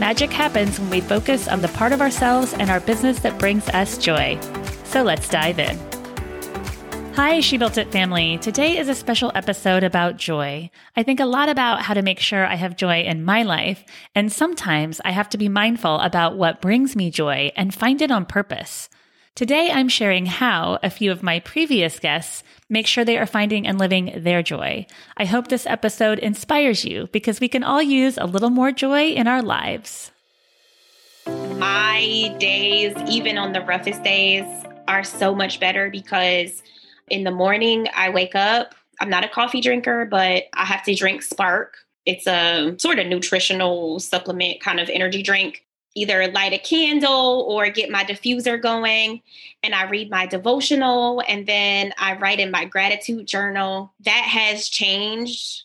Magic happens when we focus on the part of ourselves and our business that brings us joy. So let's dive in. Hi, She Built It family. Today is a special episode about joy. I think a lot about how to make sure I have joy in my life, and sometimes I have to be mindful about what brings me joy and find it on purpose. Today, I'm sharing how a few of my previous guests make sure they are finding and living their joy. I hope this episode inspires you because we can all use a little more joy in our lives. My days, even on the roughest days, are so much better because in the morning, I wake up. I'm not a coffee drinker, but I have to drink Spark. It's a sort of nutritional supplement kind of energy drink. Either light a candle or get my diffuser going, and I read my devotional, and then I write in my gratitude journal. That has changed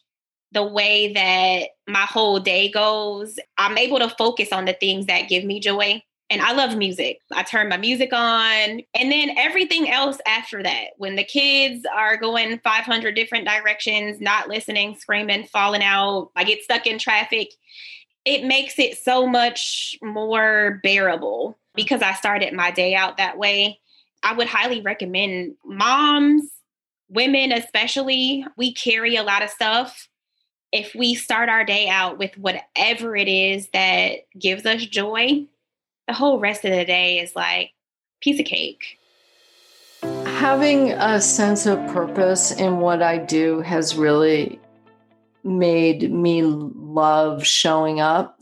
the way that my whole day goes. I'm able to focus on the things that give me joy and I love music. I turn my music on, and then everything else after that. When the kids are going 500 different directions, not listening, screaming, falling out, I get stuck in traffic, it makes it so much more bearable because I started my day out that way. I would highly recommend moms, women especially, we carry a lot of stuff. If we start our day out with whatever it is that gives us joy, the whole rest of the day is like piece of cake. Having a sense of purpose in what I do has really made me love showing up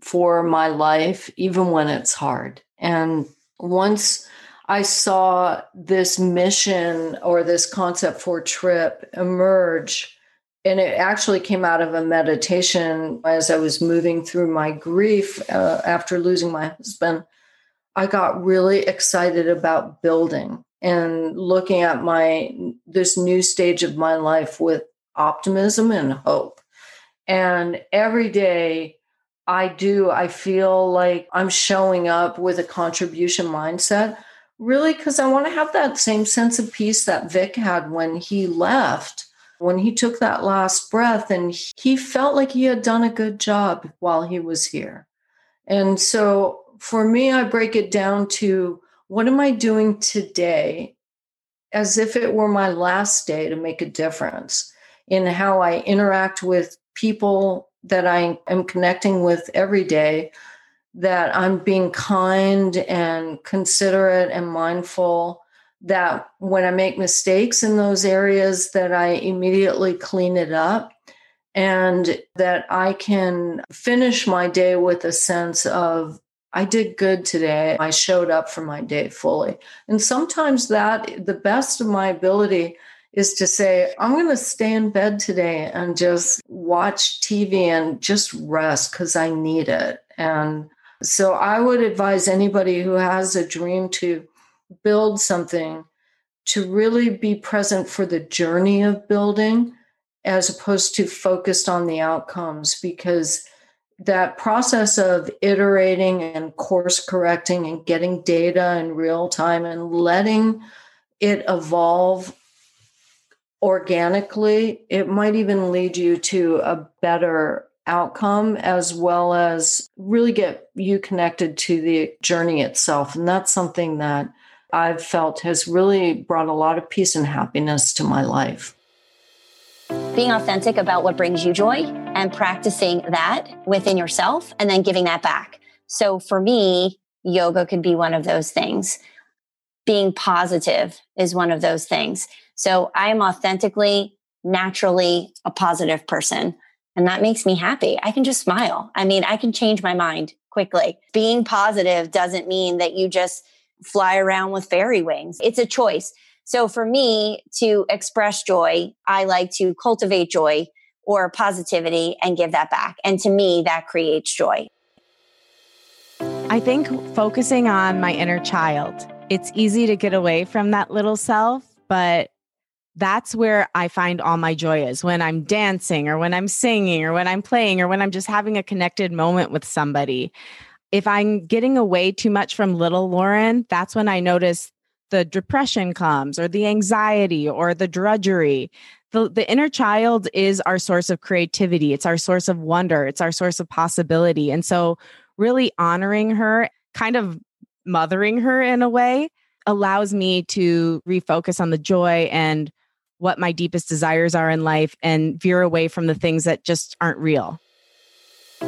for my life, even when it's hard. And once I saw this mission or this concept for trip emerge, and it actually came out of a meditation as I was moving through my grief uh, after losing my husband. I got really excited about building and looking at my this new stage of my life with optimism and hope. And every day I do, I feel like I'm showing up with a contribution mindset, really, because I want to have that same sense of peace that Vic had when he left when he took that last breath and he felt like he had done a good job while he was here. And so for me, I break it down to what am I doing today as if it were my last day to make a difference in how I interact with people that I am connecting with every day, that I'm being kind and considerate and mindful that when I make mistakes in those areas that I immediately clean it up and that I can finish my day with a sense of I did good today. I showed up for my day fully. And sometimes that the best of my ability is to say, I'm going to stay in bed today and just watch TV and just rest because I need it. And so I would advise anybody who has a dream to build something to really be present for the journey of building as opposed to focused on the outcomes because that process of iterating and course correcting and getting data in real time and letting it evolve organically it might even lead you to a better outcome as well as really get you connected to the journey itself and that's something that I've felt has really brought a lot of peace and happiness to my life. Being authentic about what brings you joy and practicing that within yourself and then giving that back. So for me, yoga could be one of those things. Being positive is one of those things. So I am authentically, naturally a positive person. And that makes me happy. I can just smile. I mean, I can change my mind quickly. Being positive doesn't mean that you just fly around with fairy wings. It's a choice. So for me to express joy, I like to cultivate joy or positivity and give that back. And to me, that creates joy. I think focusing on my inner child. It's easy to get away from that little self, but that's where I find all my joy is when I'm dancing or when I'm singing or when I'm playing or when I'm just having a connected moment with somebody. If I'm getting away too much from little Lauren, that's when I notice the depression comes or the anxiety or the drudgery. The, the inner child is our source of creativity. It's our source of wonder. It's our source of possibility. And so, really honoring her, kind of mothering her in a way, allows me to refocus on the joy and what my deepest desires are in life and veer away from the things that just aren't real.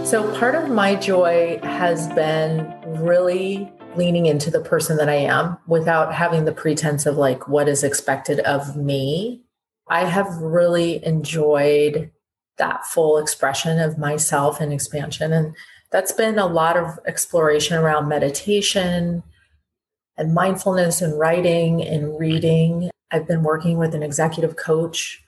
So, part of my joy has been really leaning into the person that I am without having the pretense of like what is expected of me. I have really enjoyed that full expression of myself and expansion. And that's been a lot of exploration around meditation and mindfulness and writing and reading. I've been working with an executive coach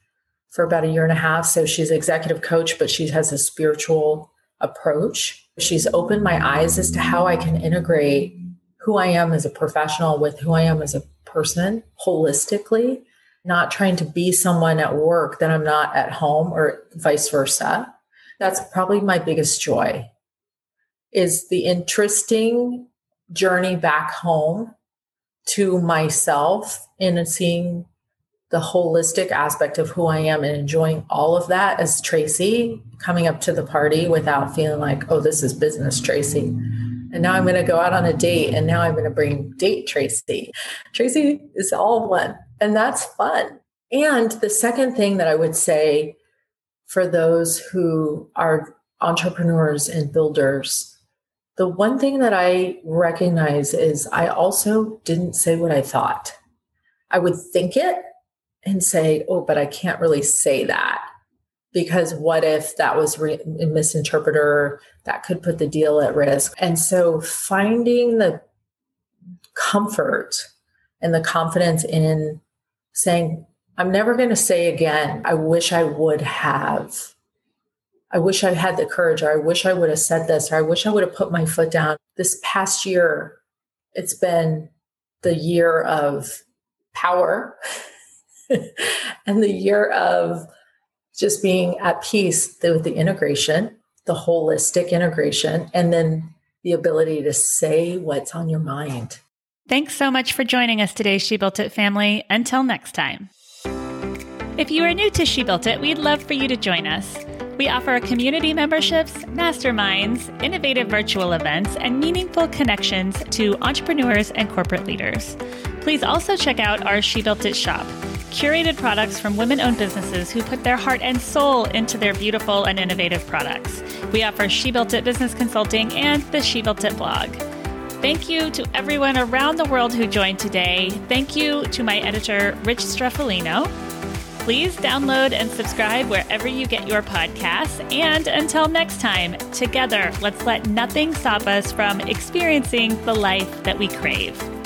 for about a year and a half. So she's an executive coach, but she has a spiritual approach. She's opened my eyes as to how I can integrate who I am as a professional with who I am as a person holistically, not trying to be someone at work that I'm not at home or vice versa. That's probably my biggest joy is the interesting journey back home to myself in seeing the holistic aspect of who I am and enjoying all of that as Tracy coming up to the party without feeling like, oh, this is business Tracy. And now I'm going to go out on a date and now I'm going to bring date Tracy. Tracy is all one. And that's fun. And the second thing that I would say for those who are entrepreneurs and builders, the one thing that I recognize is I also didn't say what I thought. I would think it and say, oh, but I can't really say that because what if that was re- a misinterpreter that could put the deal at risk and so finding the comfort and the confidence in saying i'm never going to say again i wish i would have i wish i had the courage or i wish i would have said this or i wish i would have put my foot down this past year it's been the year of power and the year of just being at peace with the integration, the holistic integration, and then the ability to say what's on your mind. Thanks so much for joining us today, She Built It family. Until next time. If you are new to She Built It, we'd love for you to join us. We offer community memberships, masterminds, innovative virtual events, and meaningful connections to entrepreneurs and corporate leaders. Please also check out our She Built It shop curated products from women owned businesses who put their heart and soul into their beautiful and innovative products. We offer She Built It business consulting and the She Built It blog. Thank you to everyone around the world who joined today. Thank you to my editor, Rich Streffolino. Please download and subscribe wherever you get your podcasts. And until next time, together, let's let nothing stop us from experiencing the life that we crave.